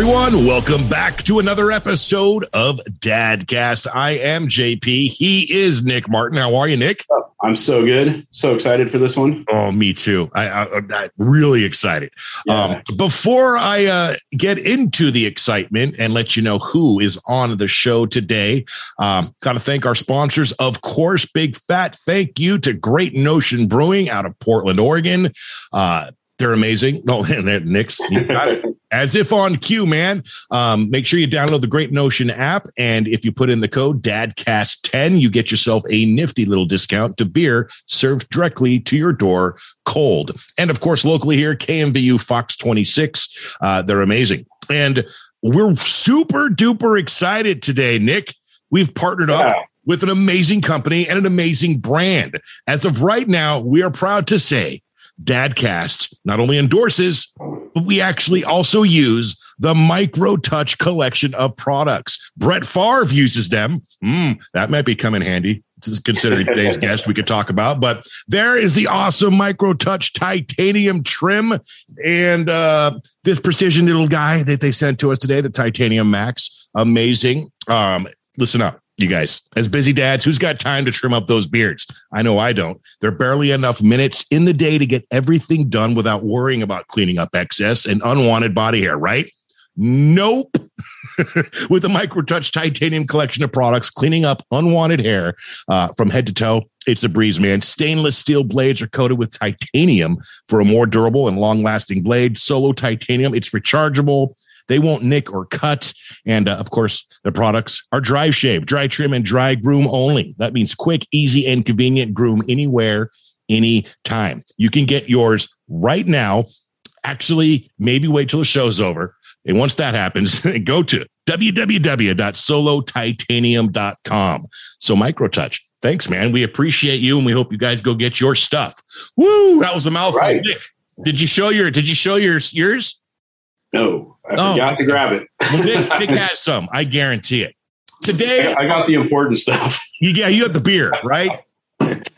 everyone. Welcome back to another episode of Dadcast. I am JP. He is Nick Martin. How are you, Nick? I'm so good. So excited for this one. Oh, me too. I, I, am really excited. Yeah. Um, before I uh, get into the excitement and let you know who is on the show today, um, got to thank our sponsors, of course. Big fat thank you to Great Notion Brewing out of Portland, Oregon. Uh, they're amazing. No, Nick's you got it. As if on cue, man. Um, make sure you download the Great Notion app. And if you put in the code DADCAST10, you get yourself a nifty little discount to beer served directly to your door cold. And of course, locally here, KMVU Fox 26. Uh, they're amazing. And we're super duper excited today, Nick. We've partnered yeah. up with an amazing company and an amazing brand. As of right now, we are proud to say Dadcast not only endorses, but we actually also use the Micro Touch collection of products. Brett Favre uses them. Mm, that might be coming handy. Considering today's guest, we could talk about. But there is the awesome Micro Touch titanium trim and uh, this precision little guy that they sent to us today, the Titanium Max. Amazing. Um, listen up you guys, as busy dads, who's got time to trim up those beards? I know I don't. There are barely enough minutes in the day to get everything done without worrying about cleaning up excess and unwanted body hair, right? Nope. With the MicroTouch titanium collection of products, cleaning up unwanted hair uh, from head to toe, it's a breeze, man. Stainless steel blades are coated with titanium for a more durable and long lasting blade. Solo titanium, it's rechargeable they won't nick or cut. And uh, of course, the products are dry shave, dry trim, and dry groom only. That means quick, easy, and convenient groom anywhere, anytime. You can get yours right now. Actually, maybe wait till the show's over. And once that happens, go to www.solotitanium.com. So, Microtouch, thanks, man. We appreciate you, and we hope you guys go get your stuff. Woo! That was a mouthful. Right. Did you show your? Did you show your yours? No, I oh, forgot to grab it. well, Nick, Nick has some. I guarantee it. Today, I got the important stuff. yeah, you got the beer, right?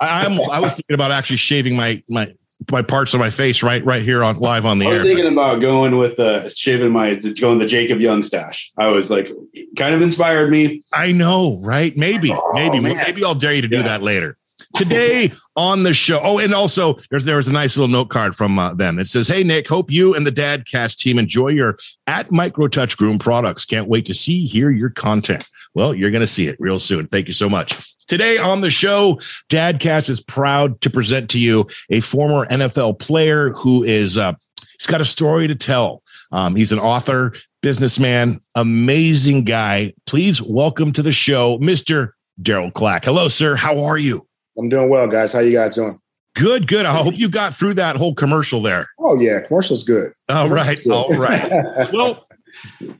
I, am I was thinking about actually shaving my my my parts of my face right right here on live on the air. I was air. thinking about going with the uh, shaving my going the Jacob Young stash. I was like, kind of inspired me. I know, right? Maybe, oh, maybe, man. maybe I'll dare you to do yeah. that later. Today on the show. Oh, and also there's there was a nice little note card from uh, them. It says, "Hey Nick, hope you and the Dadcast team enjoy your at Microtouch Groom products. Can't wait to see hear your content. Well, you're going to see it real soon. Thank you so much." Today on the show, Dadcast is proud to present to you a former NFL player who is uh, he's got a story to tell. Um, he's an author, businessman, amazing guy. Please welcome to the show, Mr. Darryl Clack. Hello, sir. How are you? I'm doing well, guys. How you guys doing? Good, good. I hope you got through that whole commercial there. Oh yeah, commercial's good. All right, good. all right. well,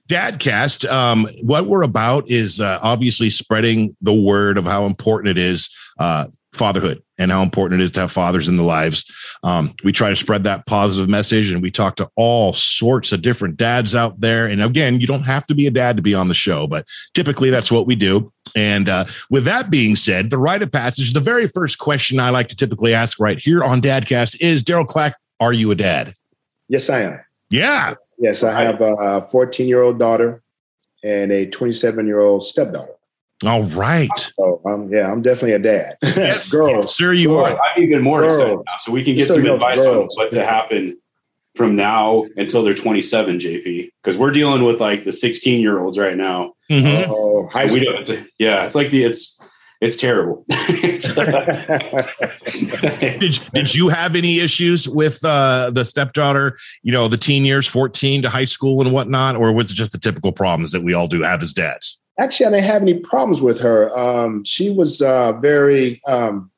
Dadcast, um, what we're about is uh, obviously spreading the word of how important it is uh, fatherhood and how important it is to have fathers in the lives. Um, we try to spread that positive message and we talk to all sorts of different dads out there. And again, you don't have to be a dad to be on the show, but typically that's what we do. And uh, with that being said, the rite of passage, the very first question I like to typically ask right here on Dadcast is Darryl Clack, are you a dad? Yes, I am. Yeah. Yes, I have a 14 year old daughter and a 27 year old stepdaughter. All right. So um, yeah, I'm definitely a dad. Yes, girls. Sure, you are. I'm even more girls. excited now, so we can get some advice girls. on what to happen from now until they're 27, JP, because we're dealing with like the 16 year olds right now. Mm-hmm. Oh, high we don't, yeah, it's like the it's it's terrible. did did you have any issues with uh, the stepdaughter? You know, the teen years, 14 to high school and whatnot, or was it just the typical problems that we all do have as dads? Actually, I didn't have any problems with her. Um, she was uh, very um,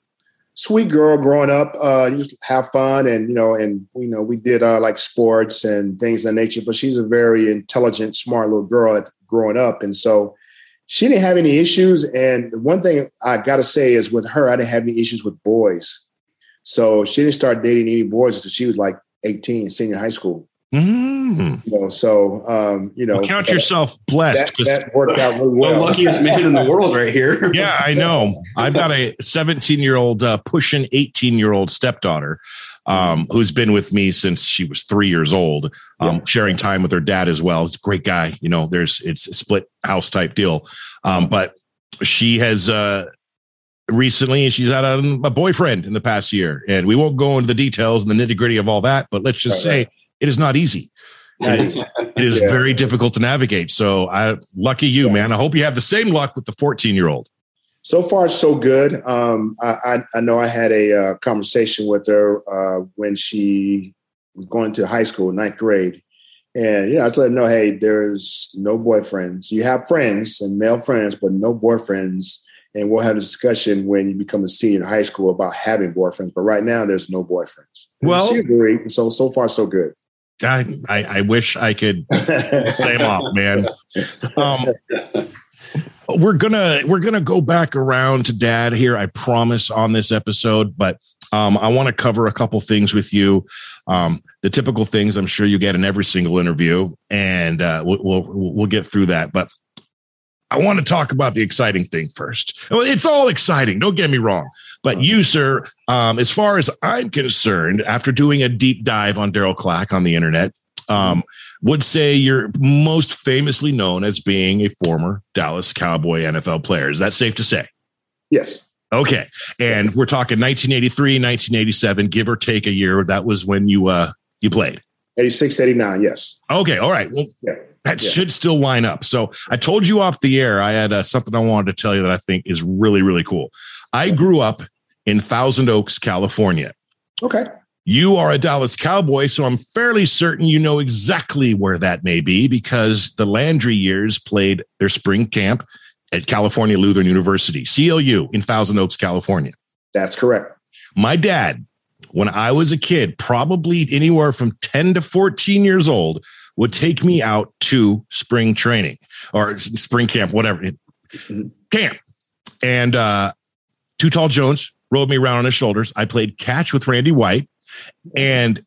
sweet girl growing up. Uh, used to have fun, and you know, and you know, we did uh, like sports and things of that nature. But she's a very intelligent, smart little girl at, growing up, and so she didn't have any issues. And one thing I got to say is, with her, I didn't have any issues with boys. So she didn't start dating any boys until she was like 18, senior high school. Mm. You know, so um, you know, well, count yourself blessed. That, that worked out really well. The luckiest man in the world, right here. yeah, I know. I've got a 17 year old, uh, pushing 18 year old stepdaughter. um, who's been with me since she was three years old, um, yeah. sharing time with her dad as well. It's a great guy. You know, there's it's a split house type deal. Um, but she has uh, recently she's had a, a, boyfriend in the past year, and we won't go into the details and the nitty gritty of all that. But let's just right, say right. It is not easy. it is yeah. very difficult to navigate. So I lucky you, yeah. man. I hope you have the same luck with the 14 year old so far so good. Um, I, I, I, know I had a uh, conversation with her uh, when she was going to high school, ninth grade, and you know I was letting her know, hey, there's no boyfriends. You have friends and male friends, but no boyfriends. And we'll have a discussion when you become a senior in high school about having boyfriends. But right now, there's no boyfriends. well, she agreed. So so far so good. I, I, wish I could same off, man. Um, we're gonna we're gonna go back around to dad here i promise on this episode but um, i want to cover a couple things with you um, the typical things i'm sure you get in every single interview and uh, we'll, we'll, we'll get through that but i want to talk about the exciting thing first it's all exciting don't get me wrong but you sir um, as far as i'm concerned after doing a deep dive on darryl clack on the internet um, would say you're most famously known as being a former Dallas Cowboy NFL player. Is that safe to say? Yes. Okay. And we're talking 1983, 1987, give or take a year. That was when you uh you played. 86, 89, yes. Okay. All right. Well, yeah. that yeah. should still line up. So I told you off the air, I had uh, something I wanted to tell you that I think is really, really cool. I grew up in Thousand Oaks, California. Okay. You are a Dallas Cowboy, so I'm fairly certain you know exactly where that may be because the Landry years played their spring camp at California Lutheran University, CLU, in Thousand Oaks, California. That's correct. My dad, when I was a kid, probably anywhere from 10 to 14 years old, would take me out to spring training or spring camp, whatever mm-hmm. camp. And uh, Too Tall Jones rode me around on his shoulders. I played catch with Randy White. And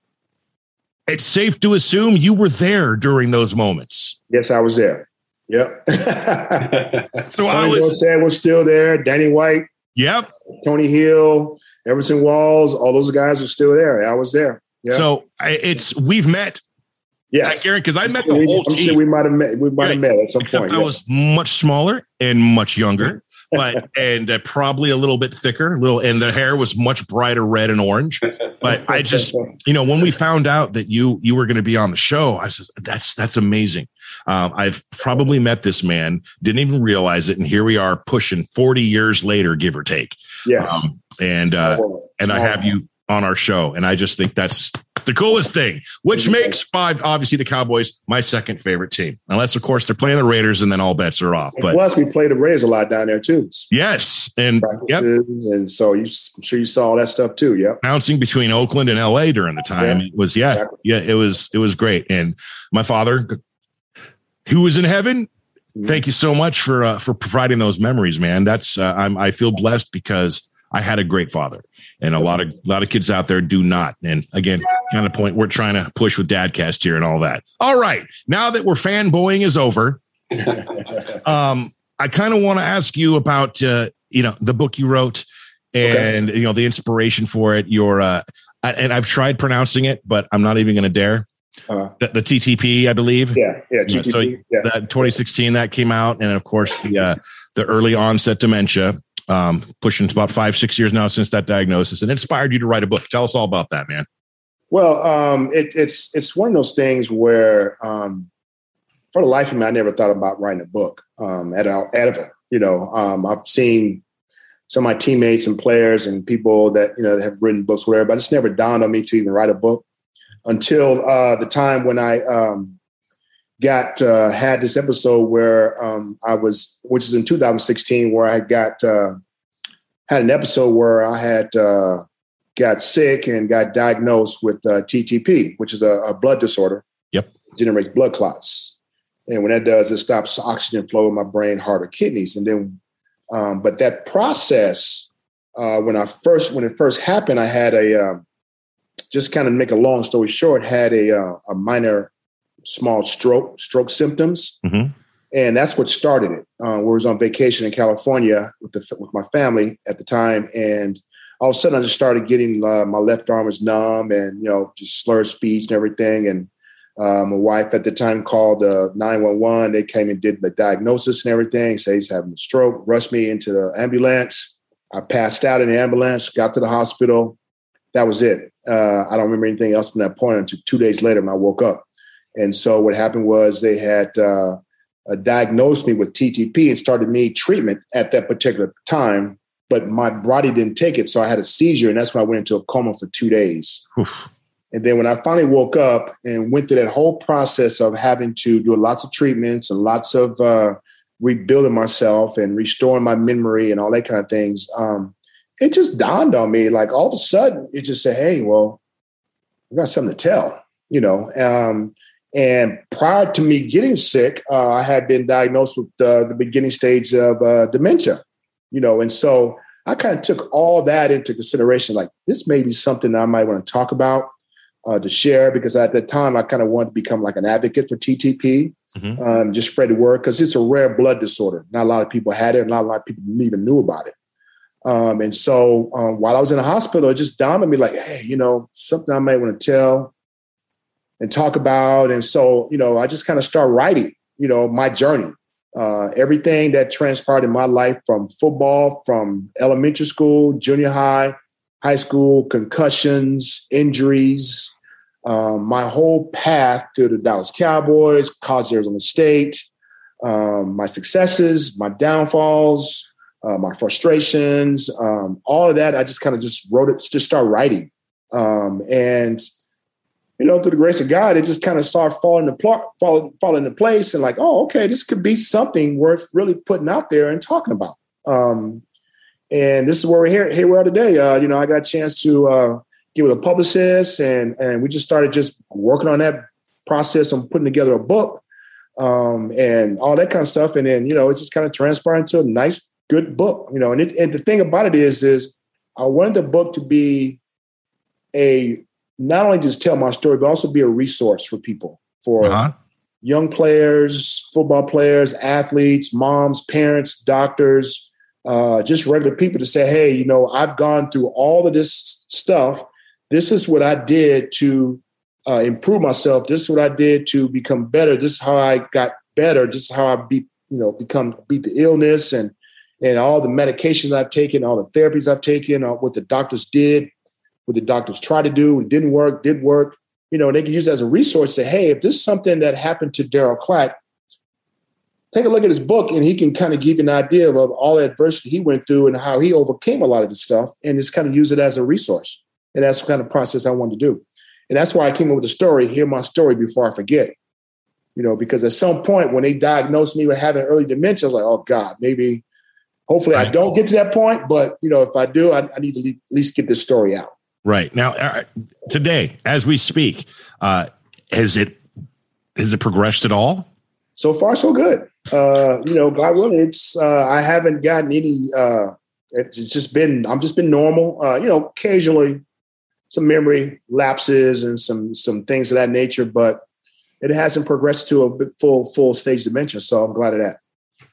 it's safe to assume you were there during those moments. Yes, I was there. Yep. so I was, was still there. Danny White. Yep. Tony Hill, Everson Walls, all those guys are still there. I was there. Yep. So it's we've met. Yes, Gary, because I met the whole I'm team. Sure we might have met. We might have met at some Except point. I was much smaller and much younger but and uh, probably a little bit thicker, little, and the hair was much brighter red and orange. But I just, you know, when we found out that you you were going to be on the show, I said, "That's that's amazing." Um, I've probably met this man, didn't even realize it, and here we are, pushing forty years later, give or take. Yeah, um, and uh, and I have you on our show, and I just think that's the coolest thing, which makes five obviously the Cowboys my second favorite team, unless of course they're playing the Raiders, and then all bets are off. But plus, we play the Raiders a lot down there too. Yes, and yep. and so you, I'm sure you saw that stuff too. Yeah. bouncing between Oakland and L.A. during the time yeah. it was yeah, exactly. yeah, it was it was great. And my father, who was in heaven, mm-hmm. thank you so much for uh, for providing those memories, man. That's uh, I'm I feel blessed because I had a great father, and a lot of a lot of kids out there do not. And again, kind of point we're trying to push with Dadcast here and all that. All right, now that we're fanboying is over, um, I kind of want to ask you about uh, you know the book you wrote and okay. you know the inspiration for it. Your uh, and I've tried pronouncing it, but I'm not even going to dare. Uh, the, the, TTP, I believe. Yeah, yeah, TTP. So yeah. That 2016 that came out, and of course the uh, the early onset dementia um, pushing about five, six years now since that diagnosis, and inspired you to write a book. Tell us all about that, man. Well, um, it, it's it's one of those things where, um, for the life of me, I never thought about writing a book um, at all, ever. You know, um, I've seen some of my teammates and players and people that you know have written books, whatever, but it's never dawned on me to even write a book until uh, the time when I um, got uh, had this episode where um, I was, which is in 2016, where I got uh, had an episode where I had uh, got sick and got diagnosed with uh, TTP, which is a, a, blood disorder. Yep, generates blood clots, and when that does, it stops oxygen flow in my brain, heart, or kidneys. And then, um, but that process, uh, when I first when it first happened, I had a um, just kind of make a long story short, had a a minor small stroke, stroke symptoms. Mm-hmm. And that's what started it. Uh, we was on vacation in California with the, with my family at the time, and all of a sudden I just started getting uh, my left arm was numb and you know just slurred speech and everything. And uh, my wife at the time called uh, 911. They came and did the diagnosis and everything. Say he's having a stroke. Rushed me into the ambulance. I passed out in the ambulance. Got to the hospital. That was it. Uh, I don't remember anything else from that point until two days later when I woke up. And so what happened was they had uh, diagnosed me with TTP and started me treatment at that particular time but my body didn't take it. So I had a seizure, and that's when I went into a coma for two days. Oof. And then when I finally woke up and went through that whole process of having to do lots of treatments and lots of uh, rebuilding myself and restoring my memory and all that kind of things, um, it just dawned on me like all of a sudden it just said, "Hey, well, we got something to tell," you know. Um, and prior to me getting sick, uh, I had been diagnosed with uh, the beginning stage of uh, dementia you know, and so I kind of took all that into consideration. Like this may be something I might want to talk about, uh, to share, because at the time I kind of wanted to become like an advocate for TTP, mm-hmm. um, just spread the word because it's a rare blood disorder. Not a lot of people had it, and not a lot of people even knew about it. Um, and so um, while I was in the hospital, it just dawned on me like, hey, you know, something I might want to tell and talk about. And so, you know, I just kind of start writing, you know, my journey uh, everything that transpired in my life from football, from elementary school, junior high, high school, concussions, injuries, um, my whole path to the Dallas Cowboys, college Arizona State, um, my successes, my downfalls, uh, my frustrations, um, all of that. I just kind of just wrote it, just start writing. Um, and you know, through the grace of God, it just kind of started falling into fall, falling into place, and like, oh, okay, this could be something worth really putting out there and talking about. Um, and this is where we're here. Here we are today. Uh, you know, I got a chance to uh, get with a publicist, and and we just started just working on that process and putting together a book um, and all that kind of stuff. And then you know, it just kind of transpired into a nice, good book. You know, and it, and the thing about it is, is I wanted the book to be a not only just tell my story, but also be a resource for people, for uh-huh. young players, football players, athletes, moms, parents, doctors, uh, just regular people to say, hey, you know, I've gone through all of this stuff. This is what I did to uh, improve myself. This is what I did to become better. This is how I got better. This is how I beat, you know, become beat the illness and and all the medications I've taken, all the therapies I've taken, uh, what the doctors did what the doctors tried to do, it didn't work, did work. You know, they can use it as a resource. Say, hey, if this is something that happened to Darryl Clack, take a look at his book, and he can kind of give you an idea of, of all the adversity he went through and how he overcame a lot of this stuff, and just kind of use it as a resource. And that's the kind of process I wanted to do. And that's why I came up with the story. Hear my story before I forget. You know, because at some point when they diagnosed me with having early dementia, I was like, oh God, maybe, hopefully I don't get to that point. But you know, if I do, I, I need to at least get this story out. Right now, uh, today, as we speak, uh, has it has it progressed at all? So far, so good. Uh, you know, God willing, it's uh, I haven't gotten any. Uh, it's just been I'm just been normal. Uh, you know, occasionally some memory lapses and some some things of that nature, but it hasn't progressed to a full full stage dementia. So I'm glad of that.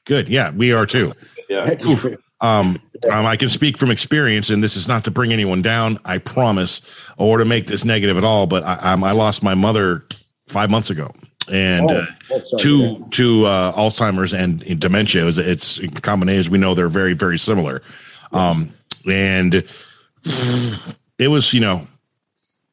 Good. Yeah, we are too. Yeah. Um, um, I can speak from experience, and this is not to bring anyone down, I promise, or to make this negative at all. But I, I lost my mother five months ago, and oh, uh, to to uh, Alzheimer's and dementia. It's, it's a combination. We know they're very very similar, um, and it was you know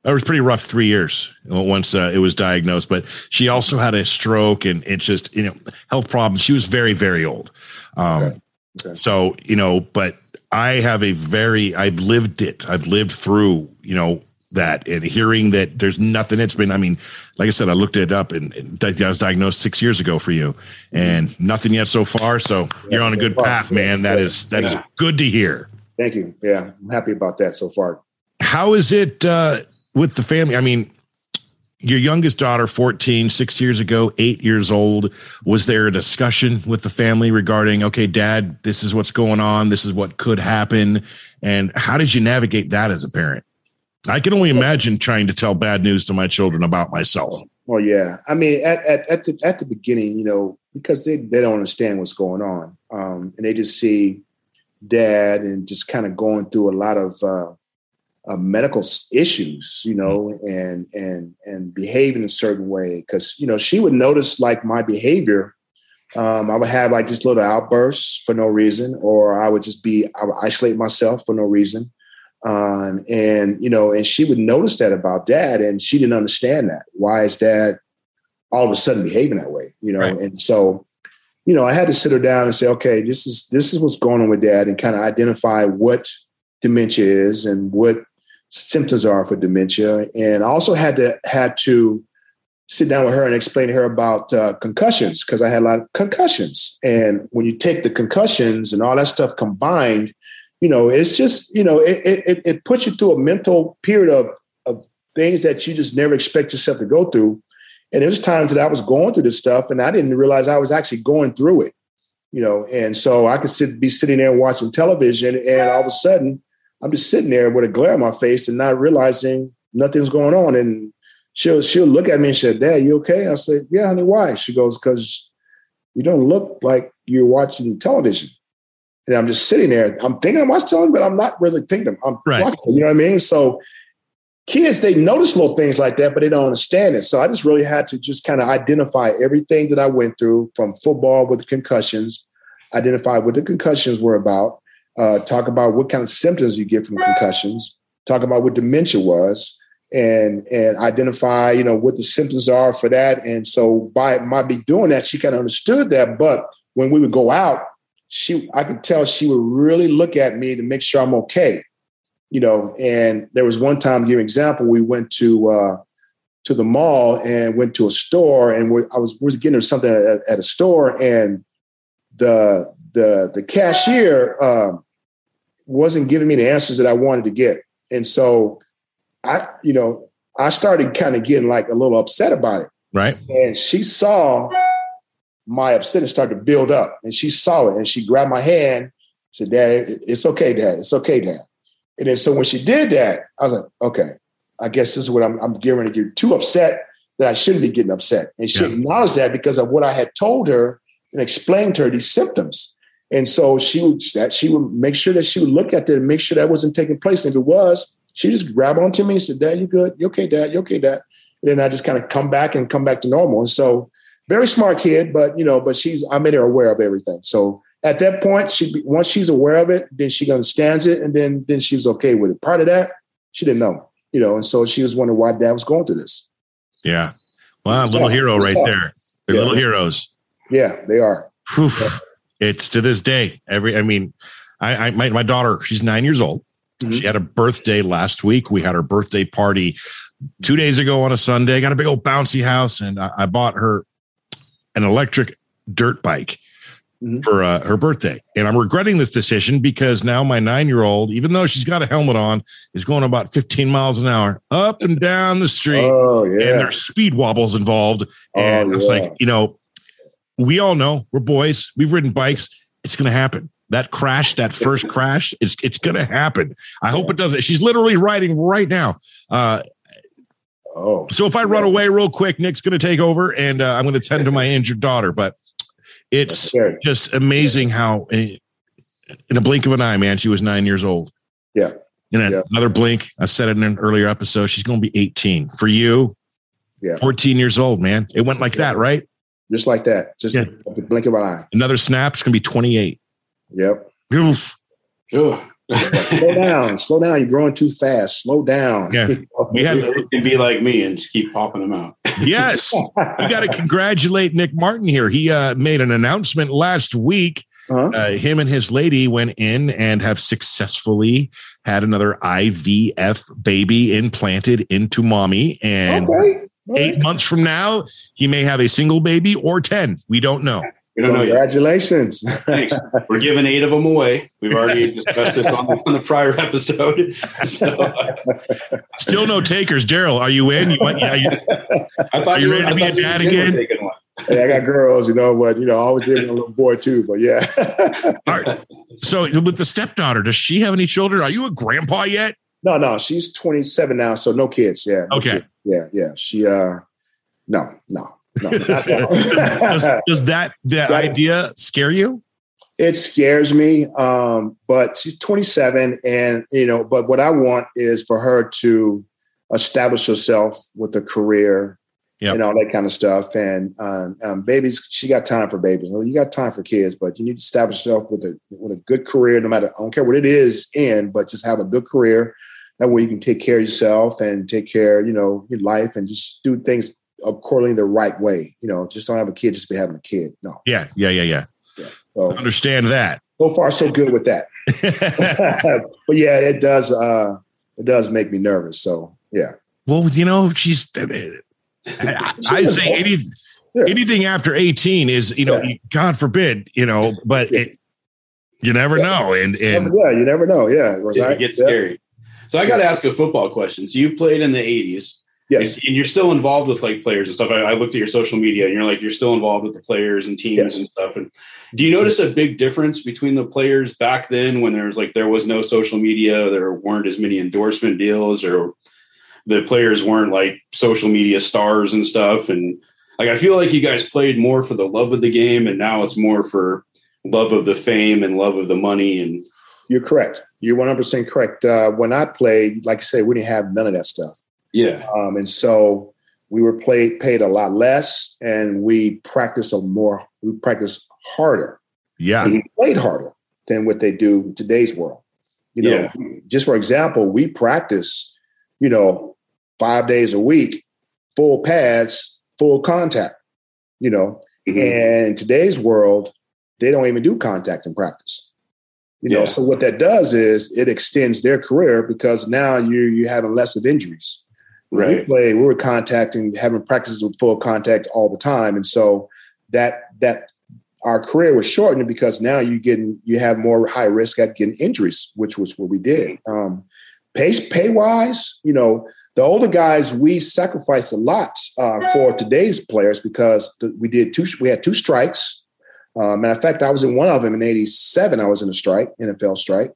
it was pretty rough three years once uh, it was diagnosed. But she also had a stroke, and it just you know health problems. She was very very old. Um, okay. Okay. So, you know, but I have a very, I've lived it. I've lived through, you know, that and hearing that there's nothing. It's been, I mean, like I said, I looked it up and, and I was diagnosed six years ago for you and nothing yet so far. So you're on a good path, man. That is, that is good to hear. Thank you. Yeah. I'm happy about that so far. How is it, uh, with the family? I mean, your youngest daughter 14 six years ago eight years old was there a discussion with the family regarding okay dad this is what's going on this is what could happen? And how did you navigate that as a parent? I can only imagine trying to tell bad news to my children about myself. Well yeah. I mean at, at, at the at the beginning you know because they, they don't understand what's going on um, and they just see dad and just kind of going through a lot of uh, uh, medical issues, you know, and and and behaving a certain way because you know she would notice like my behavior. Um, I would have like just little outbursts for no reason, or I would just be I would isolate myself for no reason, um, and you know, and she would notice that about dad, and she didn't understand that. Why is dad all of a sudden behaving that way? You know, right. and so you know, I had to sit her down and say, okay, this is this is what's going on with dad, and kind of identify what dementia is and what symptoms are for dementia. And I also had to had to sit down with her and explain to her about uh, concussions because I had a lot of concussions. And when you take the concussions and all that stuff combined, you know, it's just you know, it it, it puts you through a mental period of of things that you just never expect yourself to go through. And there's times that I was going through this stuff and I didn't realize I was actually going through it, you know. And so I could sit, be sitting there watching television, and all of a sudden, I'm just sitting there with a glare on my face and not realizing nothing's going on. And she'll she'll look at me and say, "Dad, you okay?" I say, "Yeah, honey. Why?" She goes, "Because you don't look like you're watching television." And I'm just sitting there. I'm thinking I'm watching television, but I'm not really thinking. I'm right. watching. You know what I mean? So kids they notice little things like that but they don't understand it so i just really had to just kind of identify everything that i went through from football with the concussions identify what the concussions were about uh, talk about what kind of symptoms you get from concussions talk about what dementia was and and identify you know what the symptoms are for that. And so by my be doing that she kind of understood that. But when we would go out she i could tell she would really look at me to make sure i'm okay you know, and there was one time, give an example, we went to uh, to the mall and went to a store, and I was was getting something at, at, a store, and the the the cashier um, wasn't giving me the answers that I wanted to get, and so I, you know, I started kind of getting like a little upset about it. Right. And she saw my upset and started to build up, and she saw it, and she grabbed my hand, said, "Dad, it's okay, Dad. It's okay, Dad." And then so when she did that, I was like, okay, I guess this is what I'm, I'm getting to get too upset that I shouldn't be getting upset. And she yeah. acknowledged that because of what I had told her and explained to her these symptoms. And so she would that she would make sure that she would look at that and make sure that wasn't taking place. And if it was, she just grab onto me and said, Dad, you good? You okay, Dad? You okay, Dad? And then I just kind of come back and come back to normal. And so very smart kid, but you know, but she's I made her aware of everything. So at that point, she once she's aware of it, then she understands it, and then then she was okay with it. Part of that, she didn't know, you know, and so she was wondering why dad was going through this. Yeah, wow, little hero right there. They're yeah. little heroes. Yeah, they are. Yeah. It's to this day. Every, I mean, I, I my, my daughter, she's nine years old. Mm-hmm. She had a birthday last week. We had her birthday party two days ago on a Sunday. Got a big old bouncy house, and I, I bought her an electric dirt bike mm-hmm. for uh, her birthday. And I'm regretting this decision because now my nine year old, even though she's got a helmet on, is going about 15 miles an hour up and down the street. Oh, yeah. And there's speed wobbles involved. And oh, it's yeah. like, you know, we all know we're boys, we've ridden bikes. It's going to happen. That crash, that first crash, it's it's going to happen. I hope it doesn't. She's literally riding right now. Uh, Oh, so if I run away real quick, Nick's going to take over, and uh, I'm going to tend to my injured daughter. But it's just amazing how, in a blink of an eye, man, she was nine years old. Yeah. In yeah. another blink, I said it in an earlier episode, she's going to be 18. For you, yeah. 14 years old, man. It went like yeah. that, right? Just like that. Just yeah. the blink of an eye. Another snap, it's going to be 28. Yep. Oof. slow down, slow down. You're growing too fast. Slow down. Yeah, we have to be like me and just keep popping them out. yes, we got to congratulate Nick Martin here. He uh, made an announcement last week. Uh-huh. Uh, him and his lady went in and have successfully had another IVF baby implanted into mommy. And okay. Eight months from now, he may have a single baby or 10. We don't know. We don't Congratulations. know Thanks. We're giving eight of them away. We've already discussed this on the, on the prior episode. So. Still no takers. Darryl, are you in? You, yeah, you, I thought are you, you ready to be a dad again? Hey, I got girls, you know, but you know, I always did a little boy too, but yeah. All right. So with the stepdaughter, does she have any children? Are you a grandpa yet? No, no, she's 27 now, so no kids. Yeah. No okay. Kids. Yeah, yeah. She uh no, no. No, does, does, that the idea scare you? it scares me. Um, but she's 27, and you know, but what I want is for her to establish herself with a career yep. and all that kind of stuff. And um, um, babies, she got time for babies. Well, you got time for kids, but you need to establish yourself with a with a good career, no matter I don't care what it is in, but just have a good career. That way you can take care of yourself and take care, you know, your life and just do things accordingly the right way. You know, just don't have a kid just be having a kid. No. Yeah, yeah, yeah, yeah. yeah. So, Understand that. So far, so good with that. but yeah, it does. uh It does make me nervous. So yeah. Well, you know, she's I, I say any, yeah. anything after 18 is, you know, yeah. God forbid, you know, but it, you never yeah. know. And, and yeah, you never know. Yeah. It gets scary. So I got to ask a football question. So you played in the 80s. Yes. And you're still involved with like players and stuff. I, I, looked at your social media and you're like, you're still involved with the players and teams yes. and stuff. And do you notice a big difference between the players back then when there was like, there was no social media, there weren't as many endorsement deals or the players weren't like social media stars and stuff. And like I feel like you guys played more for the love of the game, and now it's more for love of the fame and love of the money. And you're correct. You're 100 percent correct. Uh, when I played, like I said, we didn't have none of that stuff. Yeah. Um, and so we were paid paid a lot less, and we practiced a more. We practiced harder. Yeah. we played harder than what they do in today's world. You know, yeah. just for example, we practice, you know, five days a week, full pads, full contact, you know. Mm-hmm. And in today's world, they don't even do contact in practice. You know, yeah. so what that does is it extends their career because now you you're having less of injuries. Right. We play, we were contacting, having practices with full contact all the time. And so that that our career was shortened because now you getting you have more high risk at getting injuries, which was what we did. Mm-hmm. Um, pay pay wise, you know, the older guys, we sacrifice a lot uh, for today's players because we did two. We had two strikes. Uh, matter of fact, I was in one of them in '87. I was in a strike, NFL strike,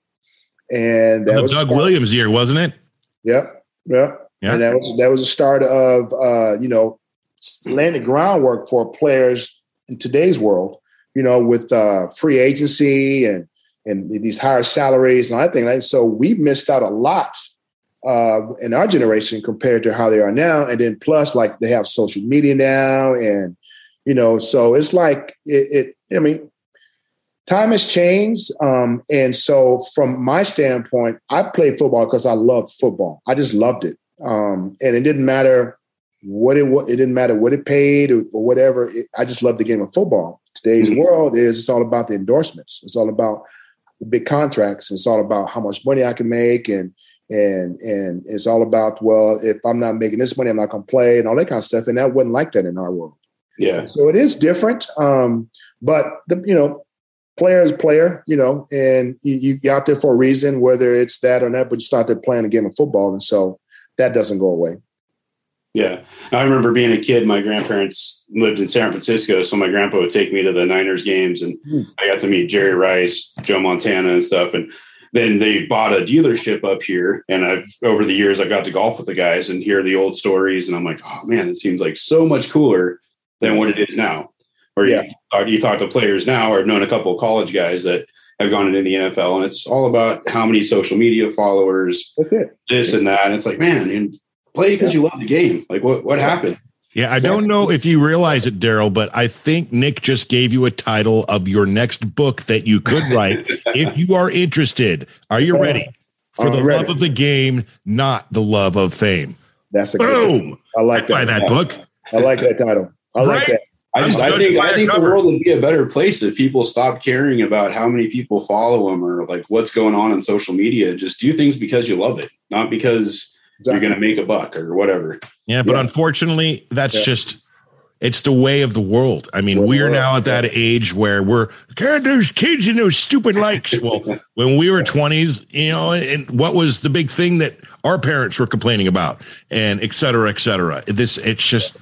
and that was Doug Williams year, wasn't it? Yep, yep. Yeah. And that was that was the start of uh, you know laying the groundwork for players in today's world. You know, with uh, free agency and and these higher salaries and all that thing. like so we missed out a lot uh, in our generation compared to how they are now. And then plus, like they have social media now, and you know, so it's like it. it I mean, time has changed, um, and so from my standpoint, I played football because I loved football. I just loved it, um, and it didn't matter what it what it didn't matter what it paid or, or whatever. It, I just loved the game of football. Today's mm-hmm. world is it's all about the endorsements. It's all about the big contracts. It's all about how much money I can make and and and it's all about well if i'm not making this money i'm not going to play and all that kind of stuff and that wasn't like that in our world yeah. So it is different um but the you know player is player you know and you, you out there for a reason whether it's that or not but you start there playing a game of football and so that doesn't go away. Yeah. I remember being a kid my grandparents lived in san francisco so my grandpa would take me to the niners games and mm. i got to meet jerry rice joe montana and stuff and then they bought a dealership up here and i've over the years I've got to golf with the guys and hear the old stories and i'm like oh man it seems like so much cooler than what it is now or yeah. you, talk, you talk to players now or i've known a couple of college guys that have gone into the nfl and it's all about how many social media followers this and that and it's like man and play because yeah. you love the game like what, what happened yeah, I don't know if you realize it, Darryl, but I think Nick just gave you a title of your next book that you could write if you are interested. Are you ready? For the ready. love of the game, not the love of fame. That's a boom. I like that. Buy that book. I like that title. I right? like that. I, just, I think, I think the world would be a better place if people stopped caring about how many people follow them or like what's going on in social media. Just do things because you love it, not because exactly. you're going to make a buck or whatever. Yeah, but yeah. unfortunately, that's yeah. just it's the way of the world. I mean, we're, we're now at that age where we're God, there's kids and those stupid likes. Well, when we were twenties, you know, and what was the big thing that our parents were complaining about, and et cetera, et cetera. This it's just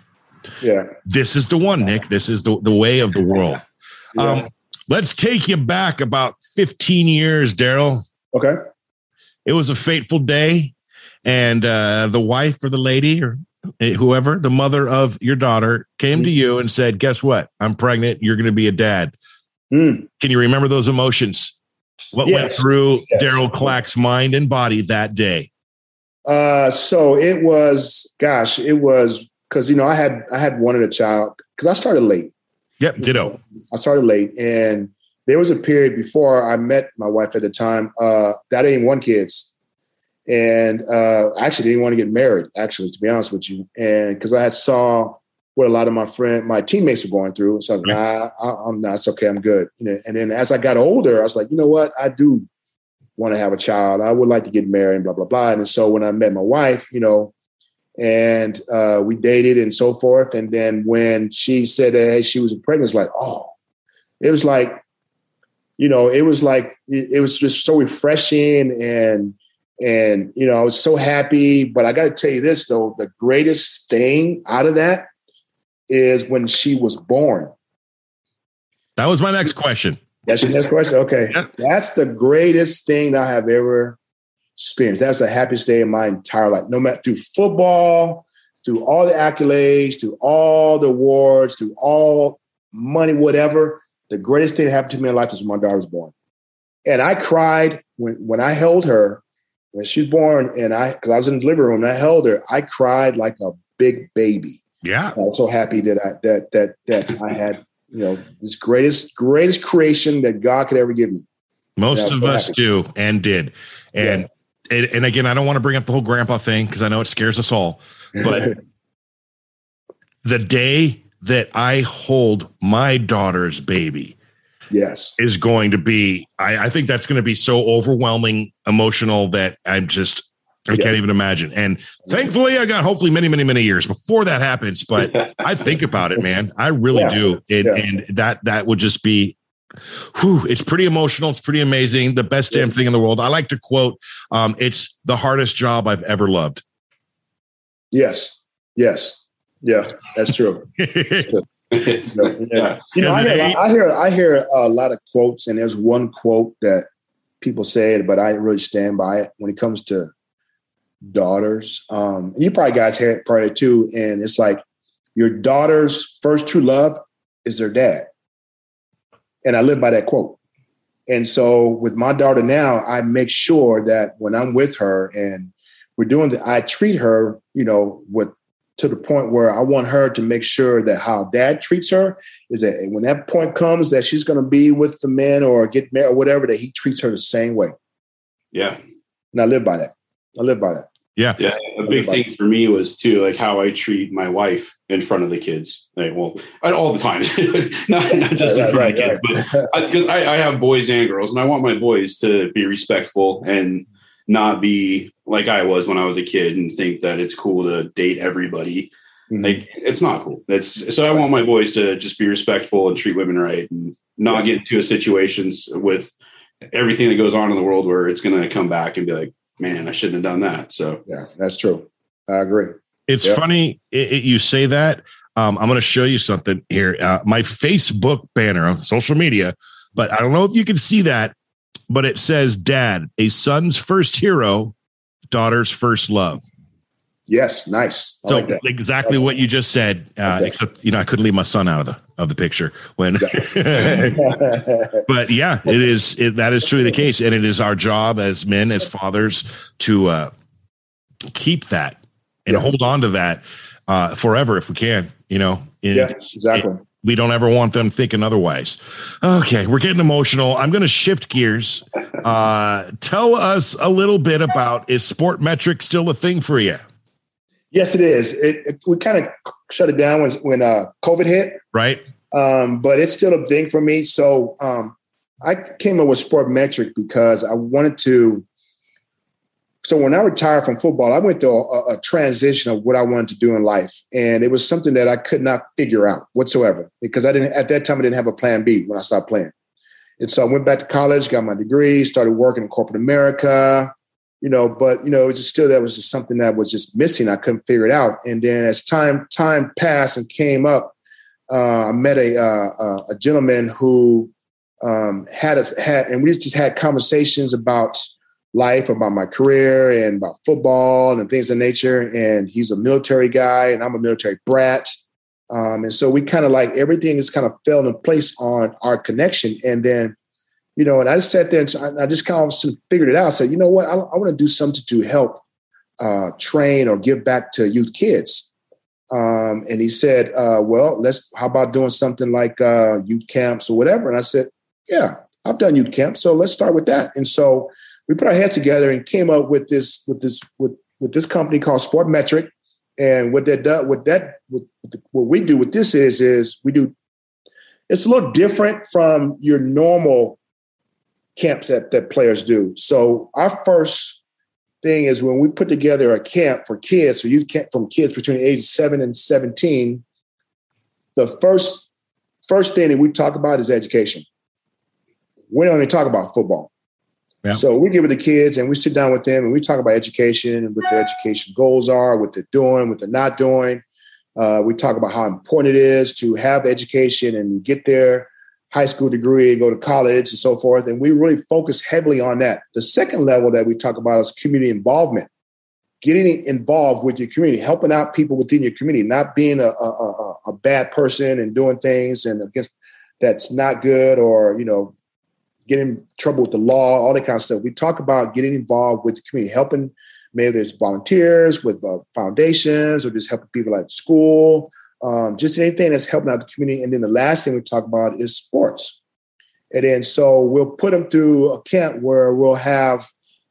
yeah. This is the one, Nick. This is the, the way of the world. Yeah. Um, let's take you back about 15 years, Darryl. Okay. It was a fateful day, and uh, the wife or the lady or Eh, whoever the mother of your daughter came to you and said, "Guess what? I'm pregnant. You're going to be a dad." Mm. Can you remember those emotions? What yes. went through yes. Darryl Clack's mind and body that day? Uh, so it was, gosh, it was because you know I had I had wanted a child because I started late. Yep, ditto. I started late, and there was a period before I met my wife at the time uh, that I didn't want kids, and uh, I actually didn't want to get married. Actually, to be honest with you, and because I had saw what a lot of my friend, my teammates were going through, so I was like, nah, I, am not. It's okay. I'm good. You know, and then as I got older, I was like, you know what? I do want to have a child. I would like to get married, and blah blah blah. And so when I met my wife, you know, and uh, we dated and so forth. And then when she said that hey, she was pregnant, it's like, oh, it was like, you know, it was like it, it was just so refreshing and and you know, I was so happy. But I got to tell you this though, the greatest thing out of that is when she was born. That was my next question. That's your next question. Okay, yeah. that's the greatest thing I have ever experience. That's the happiest day of my entire life. No matter through football, through all the accolades, through all the awards, through all money, whatever. The greatest thing that happened to me in life is when my daughter was born. And I cried when, when I held her, when she was born, and I, because I was in the living room and I held her, I cried like a big baby. Yeah. I was so happy that I, that, that, that I had, you know, this greatest, greatest creation that God could ever give me. Most of so us happy. do and did. And yeah and, and again, I don't want to bring up the whole grandpa thing because I know it scares us all, but the day that I hold my daughter's baby, yes, is going to be. I, I think that's going to be so overwhelming, emotional that I'm just I yeah. can't even imagine. And thankfully, I got hopefully many, many, many years before that happens. But I think about it, man. I really yeah. do. It, yeah. And that that would just be whew, it's pretty emotional. It's pretty amazing. The best damn thing in the world. I like to quote, um, it's the hardest job I've ever loved. Yes. Yes. Yeah, that's true. yeah. You know, I hear, I hear, I hear a lot of quotes, and there's one quote that people say it, but I really stand by it when it comes to daughters. Um, you probably guys hear it probably too, and it's like your daughter's first true love is their dad. And I live by that quote. And so with my daughter now, I make sure that when I'm with her and we're doing that, I treat her, you know, with to the point where I want her to make sure that how dad treats her is that when that point comes that she's going to be with the man or get married or whatever, that he treats her the same way. Yeah. And I live by that. I live by that. Yeah. Yeah. A big thing for me was too like how I treat my wife in front of the kids. Like, well, all the time, not, not just in front right, of the kids, right. but because I, I, have boys and girls, and I want my boys to be respectful and not be like I was when I was a kid and think that it's cool to date everybody. Mm-hmm. Like, it's not cool. That's so I want my boys to just be respectful and treat women right and not yeah. get into situations with everything that goes on in the world where it's going to come back and be like, man, I shouldn't have done that. So yeah, that's true. I agree. It's yep. funny it, it, you say that. Um, I'm going to show you something here. Uh, my Facebook banner on social media, but I don't know if you can see that, but it says "Dad, a son's first hero, daughter's first love." Yes, nice. I so like exactly what you just said. Uh, okay. Except you know, I couldn't leave my son out of the of the picture when. but yeah, it is. It, that is truly the case, and it is our job as men, as fathers, to uh, keep that and yeah. hold on to that uh, forever if we can. You know. yeah, exactly. It, we don't ever want them thinking otherwise. Okay, we're getting emotional. I'm going to shift gears. Uh, tell us a little bit about is sport metrics still a thing for you? Yes, it is. It, it we kind of shut it down when when uh, COVID hit, right? Um, but it's still a thing for me. So um, I came up with Sport Metric because I wanted to. So when I retired from football, I went through a, a, transition of what I wanted to do in life, and it was something that I could not figure out whatsoever because I didn't at that time I didn't have a plan B when I stopped playing. And so I went back to college, got my degree, started working in corporate America, you know, but you know, it was just still that was just something that was just missing. I couldn't figure it out. And then as time time passed and came up, uh, I met a uh, a gentleman who um, had us had, and we just had conversations about life, about my career, and about football and things of nature. And he's a military guy, and I'm a military brat. Um, and so we kind of like everything is kind of fell in place on our connection. And then, you know, and I just sat there and I just kind of figured it out. I said, you know what, I, I want to do something to help uh, train or give back to youth kids. Um, and he said, uh, well, let's, how about doing something like uh, youth camps or whatever? And I said, yeah, I've done youth camps. So let's start with that. And so we put our heads together and came up with this, with this, with, with this company called Sport Metric. And what that does, what that, what, what we do with this is, is we do, it's a little different from your normal camps that, that players do. So our first thing is when we put together a camp for kids, so you camp from kids between the ages seven and 17, the first first thing that we talk about is education. We don't even talk about football. Yeah. So we give it to kids and we sit down with them and we talk about education and what their education goals are, what they're doing, what they're not doing. Uh, we talk about how important it is to have education and get there high school degree and go to college and so forth. And we really focus heavily on that. The second level that we talk about is community involvement, getting involved with your community, helping out people within your community, not being a, a, a, bad person and doing things and against that's not good or, you know, getting in trouble with the law, all that kind of stuff. We talk about getting involved with the community, helping maybe there's volunteers with uh, foundations or just helping people at school um, just anything that's helping out the community. And then the last thing we talk about is sports. And then so we'll put them through a camp where we'll have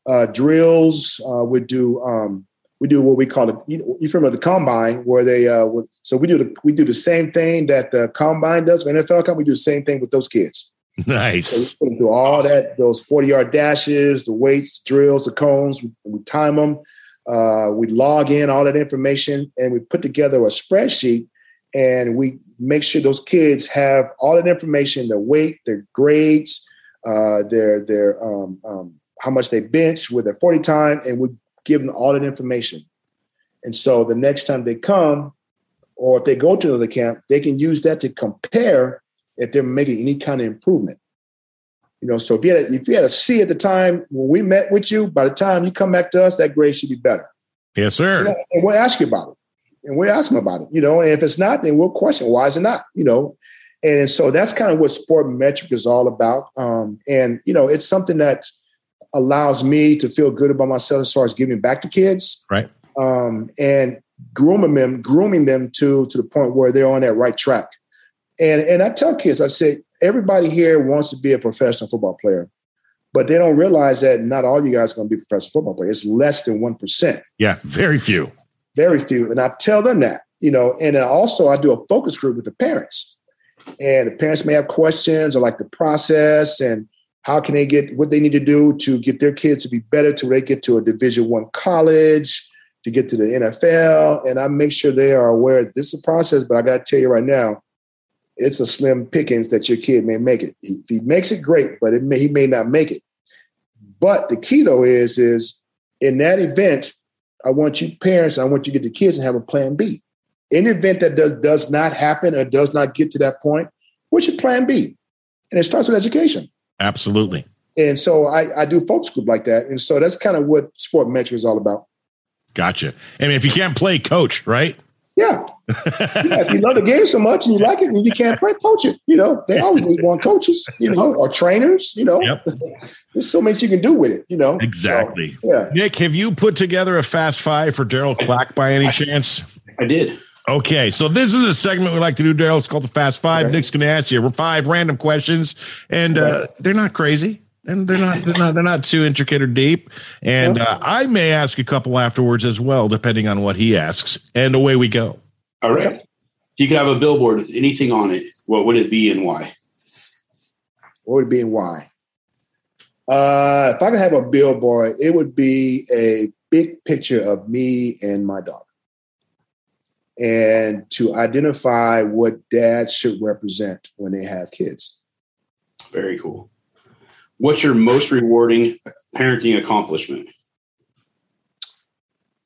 uh, drills. Uh, we do um, we do what we call it. You, you remember the combine where they uh, with, so we do the we do the same thing that the combine does for NFL. Camp. We do the same thing with those kids. Nice. So we put them through all that those forty yard dashes, the weights, drills, the cones. We, we time them. Uh, we log in all that information and we put together a spreadsheet and we make sure those kids have all that information their weight their grades uh, their their um, um, how much they bench with their 40 time and we give them all that information. And so the next time they come or if they go to another camp they can use that to compare if they're making any kind of improvement. You know so if you had a, if you had a c at the time when we met with you by the time you come back to us that grade should be better. Yes sir. You know, and we'll ask you about it and we ask them about it, you know. And if it's not, then we'll question why is it not, you know. And so that's kind of what SportMetric is all about. Um, and you know, it's something that allows me to feel good about myself as far as giving back to kids, right? Um, and grooming them, grooming them to to the point where they're on that right track. And and I tell kids, I say, everybody here wants to be a professional football player, but they don't realize that not all you guys are going to be professional football players. It's less than one percent. Yeah, very few very few. And I tell them that, you know, and also I do a focus group with the parents. And the parents may have questions or like the process and how can they get what they need to do to get their kids to be better to they get to a division one college, to get to the NFL. And I make sure they are aware this is a process, but I gotta tell you right now, it's a slim pickings that your kid may make it. If he makes it, great, but it may, he may not make it. But the key though is, is in that event, I want you parents, I want you to get the kids and have a plan B. In the event that does, does not happen or does not get to that point, what's your plan B? And it starts with education. Absolutely. And so I, I do focus group like that. And so that's kind of what SportMetric is all about. Gotcha. I mean, if you can't play, coach, right? Yeah. yeah. If you love the game so much and you like it and you can't play, coach it. You know, they always need one coaches, you know, or trainers, you know. Yep. There's so much you can do with it, you know. Exactly. So, yeah. Nick, have you put together a fast five for Darryl Clack by any chance? I did. Okay, so this is a segment we like to do, Darryl. It's called the Fast Five. Okay. Nick's going to ask you five random questions, and uh, they're not crazy, and they're not they're not they're not too intricate or deep. And uh, I may ask a couple afterwards as well, depending on what he asks, and away we go. All right. If you could have a billboard with anything on it, what would it be and why? What would it be and why? Uh, if I could have a billboard, it would be a big picture of me and my daughter. And to identify what dads should represent when they have kids. Very cool. What's your most rewarding parenting accomplishment?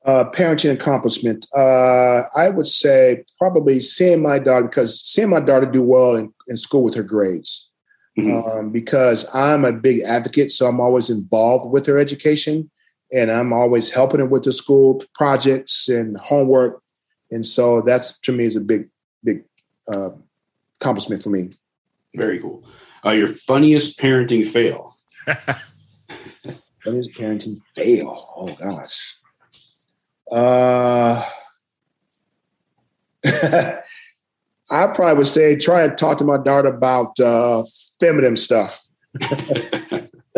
uh, parenting accomplishment, uh, I would say probably seeing my daughter because seeing my daughter do well in, in school with her grades. Mm-hmm. Um, because I'm a big advocate, so I'm always involved with her education, and I'm always helping her with the school projects and homework, and so that's to me is a big, big uh, accomplishment for me. Very cool. Uh, your funniest parenting fail. funniest parenting fail. Oh gosh. Uh, I probably would say try to talk to my daughter about uh, feminine stuff.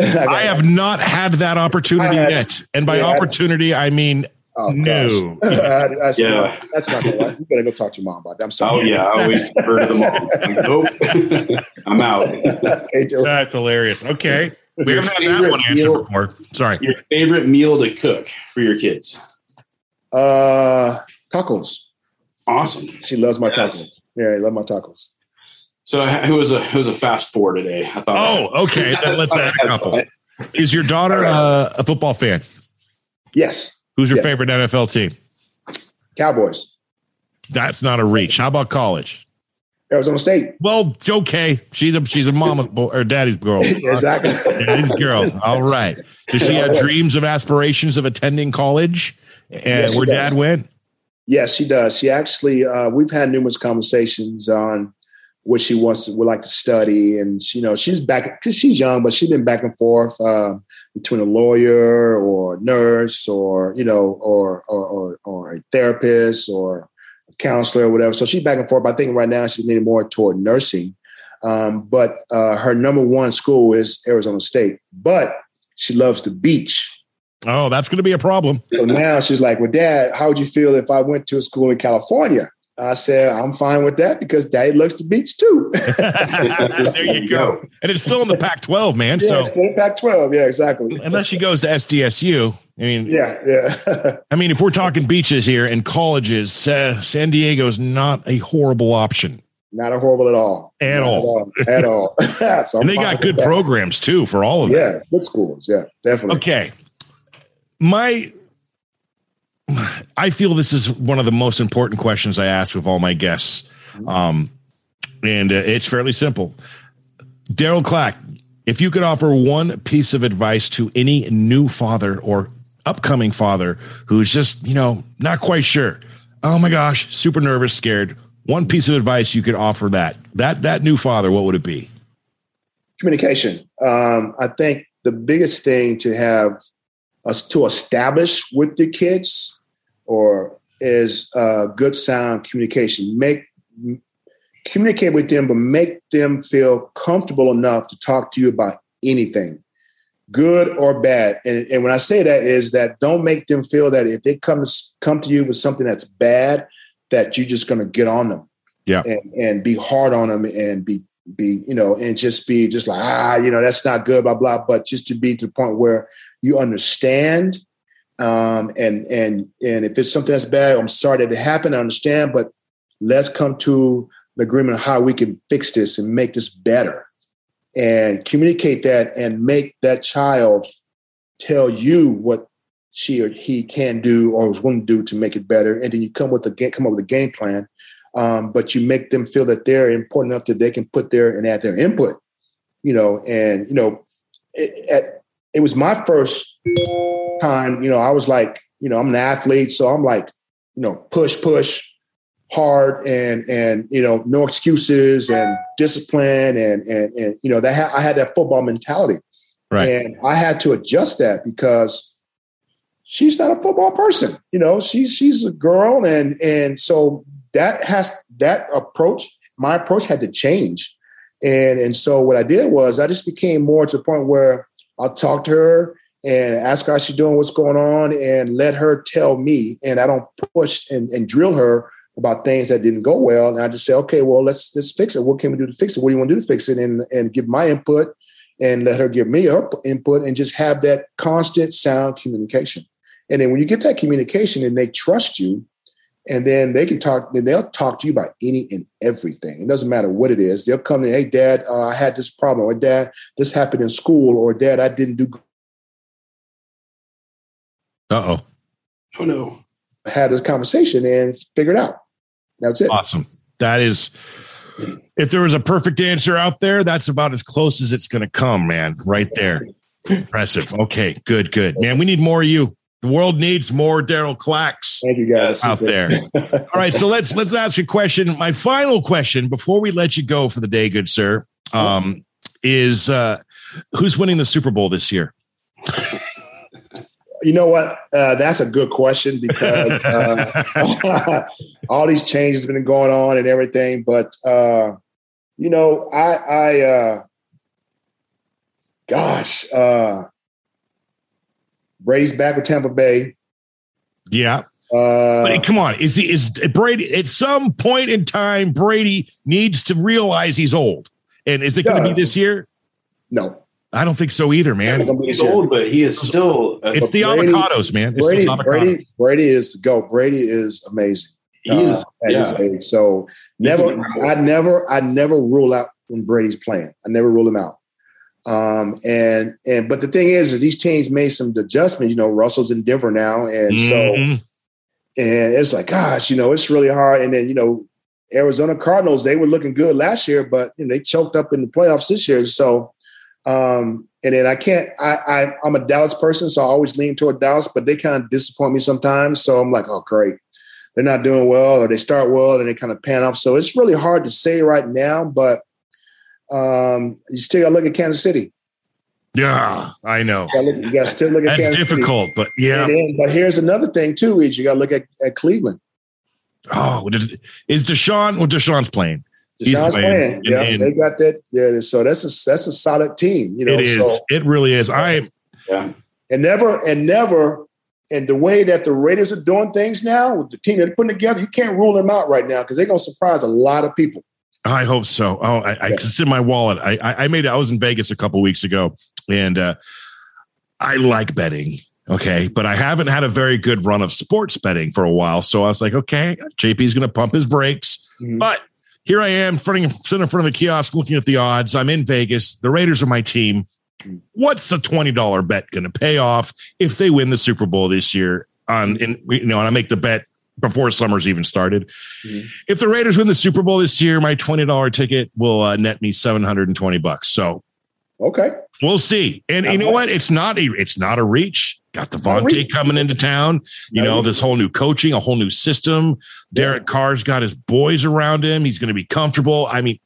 I have not had that opportunity had, yet, and by yeah, opportunity I mean oh, no. that's yeah, not, that's not the right. You better go talk to your mom about that. I'm sorry. Oh yeah, I always refer to the mom. nope, I'm out. that's hilarious. Okay, we haven't had that one answered meal, before. Sorry. Your favorite meal to cook for your kids? Uh, tacos. Awesome. She loves my yes. tacos. Yeah, I love my tacos. So it was a it was a fast four today. I thought. Oh, okay. Let's add a couple. Is your daughter uh, a football fan? Yes. Who's your favorite NFL team? Cowboys. That's not a reach. How about college? Arizona State. Well, okay. She's a she's a mama or daddy's girl. exactly. daddy's girl. All right. Does she have dreams of aspirations of attending college? And yes, where dad went? Yes, she does. She actually, uh, we've had numerous conversations on what she wants to would like to study, and you know, she's back because she's young, but she's been back and forth uh, between a lawyer or a nurse, or you know, or or or, or a therapist or a counselor or whatever. So she's back and forth. But I think right now she's leaning more toward nursing. Um, but uh, her number one school is Arizona State, but she loves the beach. Oh, that's going to be a problem. So now she's like, "Well, Dad, how would you feel if I went to a school in California?" I said, "I'm fine with that because Daddy loves the beach too." there you go. And it's still in the Pac-12, man. Yeah, so Pac-12, yeah, exactly. Unless she goes to SDSU, I mean, yeah, yeah. I mean, if we're talking beaches here and colleges, uh, San Diego is not a horrible option. Not a horrible at all. At all. At all. At all. so and they got good programs too for all of them. yeah, good schools. Yeah, definitely. Okay my I feel this is one of the most important questions I ask of all my guests. Um, and uh, it's fairly simple. Darryl Clack, if you could offer one piece of advice to any new father or upcoming father who's just, you know, not quite sure. Oh my gosh, super nervous, scared. One piece of advice you could offer that that that new father, what would it be? Communication. Um, I think the biggest thing to have us to establish with the kids or is uh, good sound communication. Make communicate with them, but make them feel comfortable enough to talk to you about anything, good or bad. And, and when I say that is that don't make them feel that if they come come to you with something that's bad, that you're just going to get on them, yeah, and, and be hard on them and be be you know and just be just like ah you know that's not good blah blah but just to be to the point where you understand um, and and and if it's something that's bad i'm sorry that it happened i understand but let's come to an agreement on how we can fix this and make this better. And communicate that and make that child tell you what she or he can do or is willing to do to make it better. And then you come with a come up with a game plan. Um, but you make them feel that they're important enough that they can put their and add their input you know and you know it, it was my first time you know i was like you know i'm an athlete so i'm like you know push push hard and and you know no excuses and discipline and and and you know that ha- i had that football mentality. Right. And i had to adjust that because she's not a football person you know she's she's a girl and and so that has that approach my approach had to change. And and so what i did was i just became more to the point where i'll talk to her and ask her how she's doing what's going on and let her tell me and i don't push and, and drill her about things that didn't go well and i just say okay well let's let's fix it what can we do to fix it what do you want to do to fix it and and give my input and let her give me her input and just have that constant sound communication and then when you get that communication and they trust you and then they can talk. Then they'll talk to you about any and everything. It doesn't matter what it is. They'll come in, hey, Dad, uh, I had this problem, or Dad, this happened in school, or Dad, I didn't do. Uh oh. Oh no. Had this conversation and figured out. That's it. Awesome. That is. If there was a perfect answer out there, that's about as close as it's going to come, man. Right there. Impressive. Okay, good, good, man. We need more of you. The world needs more Darryl Clacks. Thank you guys out there. All right, so let's let's ask a question. My final question before we let you go for the day, good sir, um, is uh, who's winning the Super Bowl this year? You know what? Uh, that's a good question because uh, all these changes have been going on and everything. But uh, you know, I, I, uh, gosh, uh, Brady's back with Tampa Bay. Yeah. Uh, but come on, is he is Brady at some point in time? Brady needs to realize he's old, and is it going to be this year? No, I don't think so either, man. He's old, but he is still. it's the Brady, avocados, man. It's Brady, avocados. Brady, Brady is go. Brady is amazing. He is, uh, yeah. So never, I never, I never rule out when Brady's playing. I never rule him out. Um, and and but the thing is, is these teams made some adjustments. You know, Russell's in Denver now, and mm-hmm. so and it's like, gosh, you know, it's really hard. And then you know, Arizona Cardinals, they were looking good last year, but you know, they choked up in the playoffs this year. So, um, and then I can't. I, I I'm a Dallas person, so I always lean toward Dallas, but they kind of disappoint me sometimes. So I'm like, oh, great, they're not doing well, or they start well and they kind of pan off. So it's really hard to say right now, but um, you still got to look at Kansas City. Yeah, I know. You got to still look at That's Kansas difficult, City. but yeah. Then, but here's another thing too: is you got to look at, at Cleveland. Oh, is Deshaun? Well, Deshaun's playing. Deshaun's playing. playing. Yeah, and, they got that. Yeah, so that's a that's a solid team. You know, it is. So, it really is. I yeah, and never and never. And the way that the Raiders are doing things now with the team they're putting together, you can't rule them out right now because they're going to surprise a lot of people. I hope so. Oh, I, I it's in my wallet. I, I made. it. I was in Vegas a couple weeks ago, and uh, I like betting. Okay, but I haven't had a very good run of sports betting for a while. So I was like, okay, JP's going to pump his brakes. Mm-hmm. But here I am, sitting in front of a kiosk, looking at the odds. I'm in Vegas. The Raiders are my team. What's a twenty dollar bet going to pay off if they win the Super Bowl this year? On in you know, and I make the bet before summer's even started. Mm-hmm. If the Raiders win the Super Bowl this year, my twenty dollar ticket will uh, net me seven hundred and twenty bucks. So, okay, we'll see. And you know what? It's not a it's not a reach. Got Davante coming into town. You know this whole new coaching, a whole new system. Derek Carr's got his boys around him. He's going to be comfortable. I mean,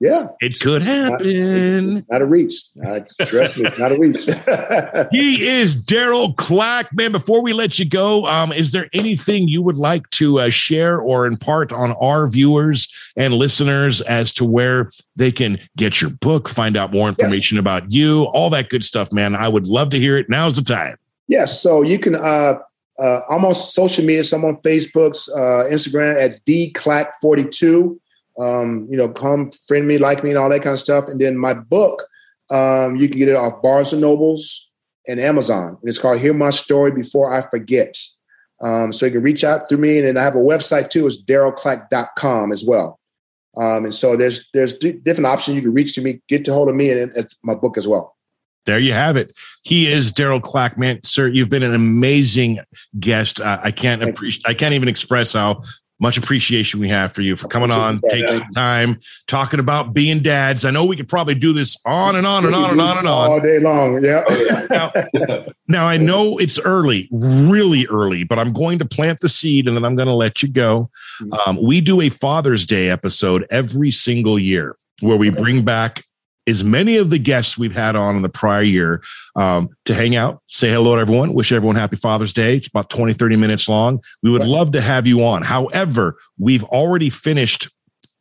yeah, it could happen. Not, not a reach. Not, trust me, not a reach. he is Darryl Clack, man. Before we let you go, um, is there anything you would like to uh, share or impart on our viewers and listeners as to where they can get your book, find out more information yeah. about you, all that good stuff, man? I would love to hear it. Now's the time. Yes, so you can. Uh, uh, on social media. So I'm on Facebook's, uh, Instagram at dclack42 um, you know, come friend me, like me, and all that kind of stuff. And then my book, um, you can get it off Barnes and Nobles and Amazon. And it's called Hear My Story Before I Forget. Um, so you can reach out through me. And then I have a website too, it's darylclack.com as well. Um, and so there's there's d- different options you can reach to me, get to hold of me, and it's my book as well. There you have it. He is Darryl Clackman, sir. You've been an amazing guest. Uh, I can't appreciate. I can't even express how much appreciation we have for you for coming on, taking some time, talking about being dads. I know we could probably do this on and on and on and on and on all day long. Yeah. now, now, I know it's early, really early, but I'm going to plant the seed and then I'm going to let you go. Mm-hmm. Um, we do a Father's Day episode every single year where we bring back as many of the guests we've had on in the prior year um, to hang out, say hello to everyone, wish everyone happy Father's Day. It's about 20, 30 minutes long. We would love to have you on. However, we've already finished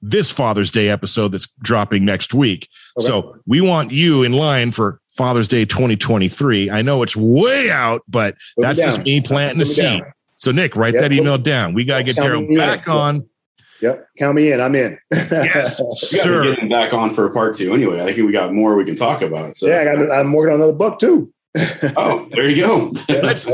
this Father's Day episode that's dropping next week. Okay. So we want you in line for Father's Day 2023. I know it's way out, but put that's just me planting the seed. So Nick, write that email down. We got to get Darryl back on Yep, count me in. I'm in. yes, sure. Getting back on for part two anyway. I think we got more we can talk about. So. Yeah, I got, I'm working on another book too. oh, there you go. let's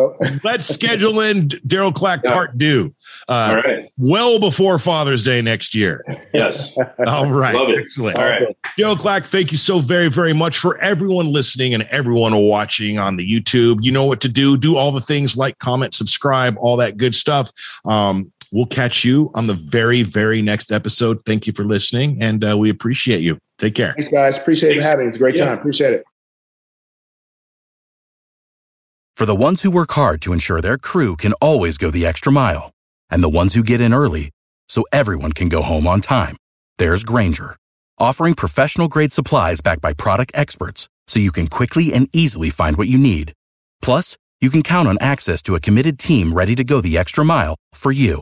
let's schedule in Darryl Clack yeah. part two. Uh, All right. Well before Father's Day next year. Yes. All right. Love it. Excellent. All right. Darryl Clack, thank you so very, very much for everyone listening and everyone watching on the YouTube. You know what to do. Do all the things like, comment, subscribe, all that good stuff. Um, We'll catch you on the very, very next episode. Thank you for listening, and uh, we appreciate you. Take care. Thanks, guys. Appreciate Thanks. having me. It's a great yeah. time. Appreciate it. For the ones who work hard to ensure their crew can always go the extra mile, and the ones who get in early so everyone can go home on time, there's Grainger, offering professional grade supplies backed by product experts so you can quickly and easily find what you need. Plus, you can count on access to a committed team ready to go the extra mile for you.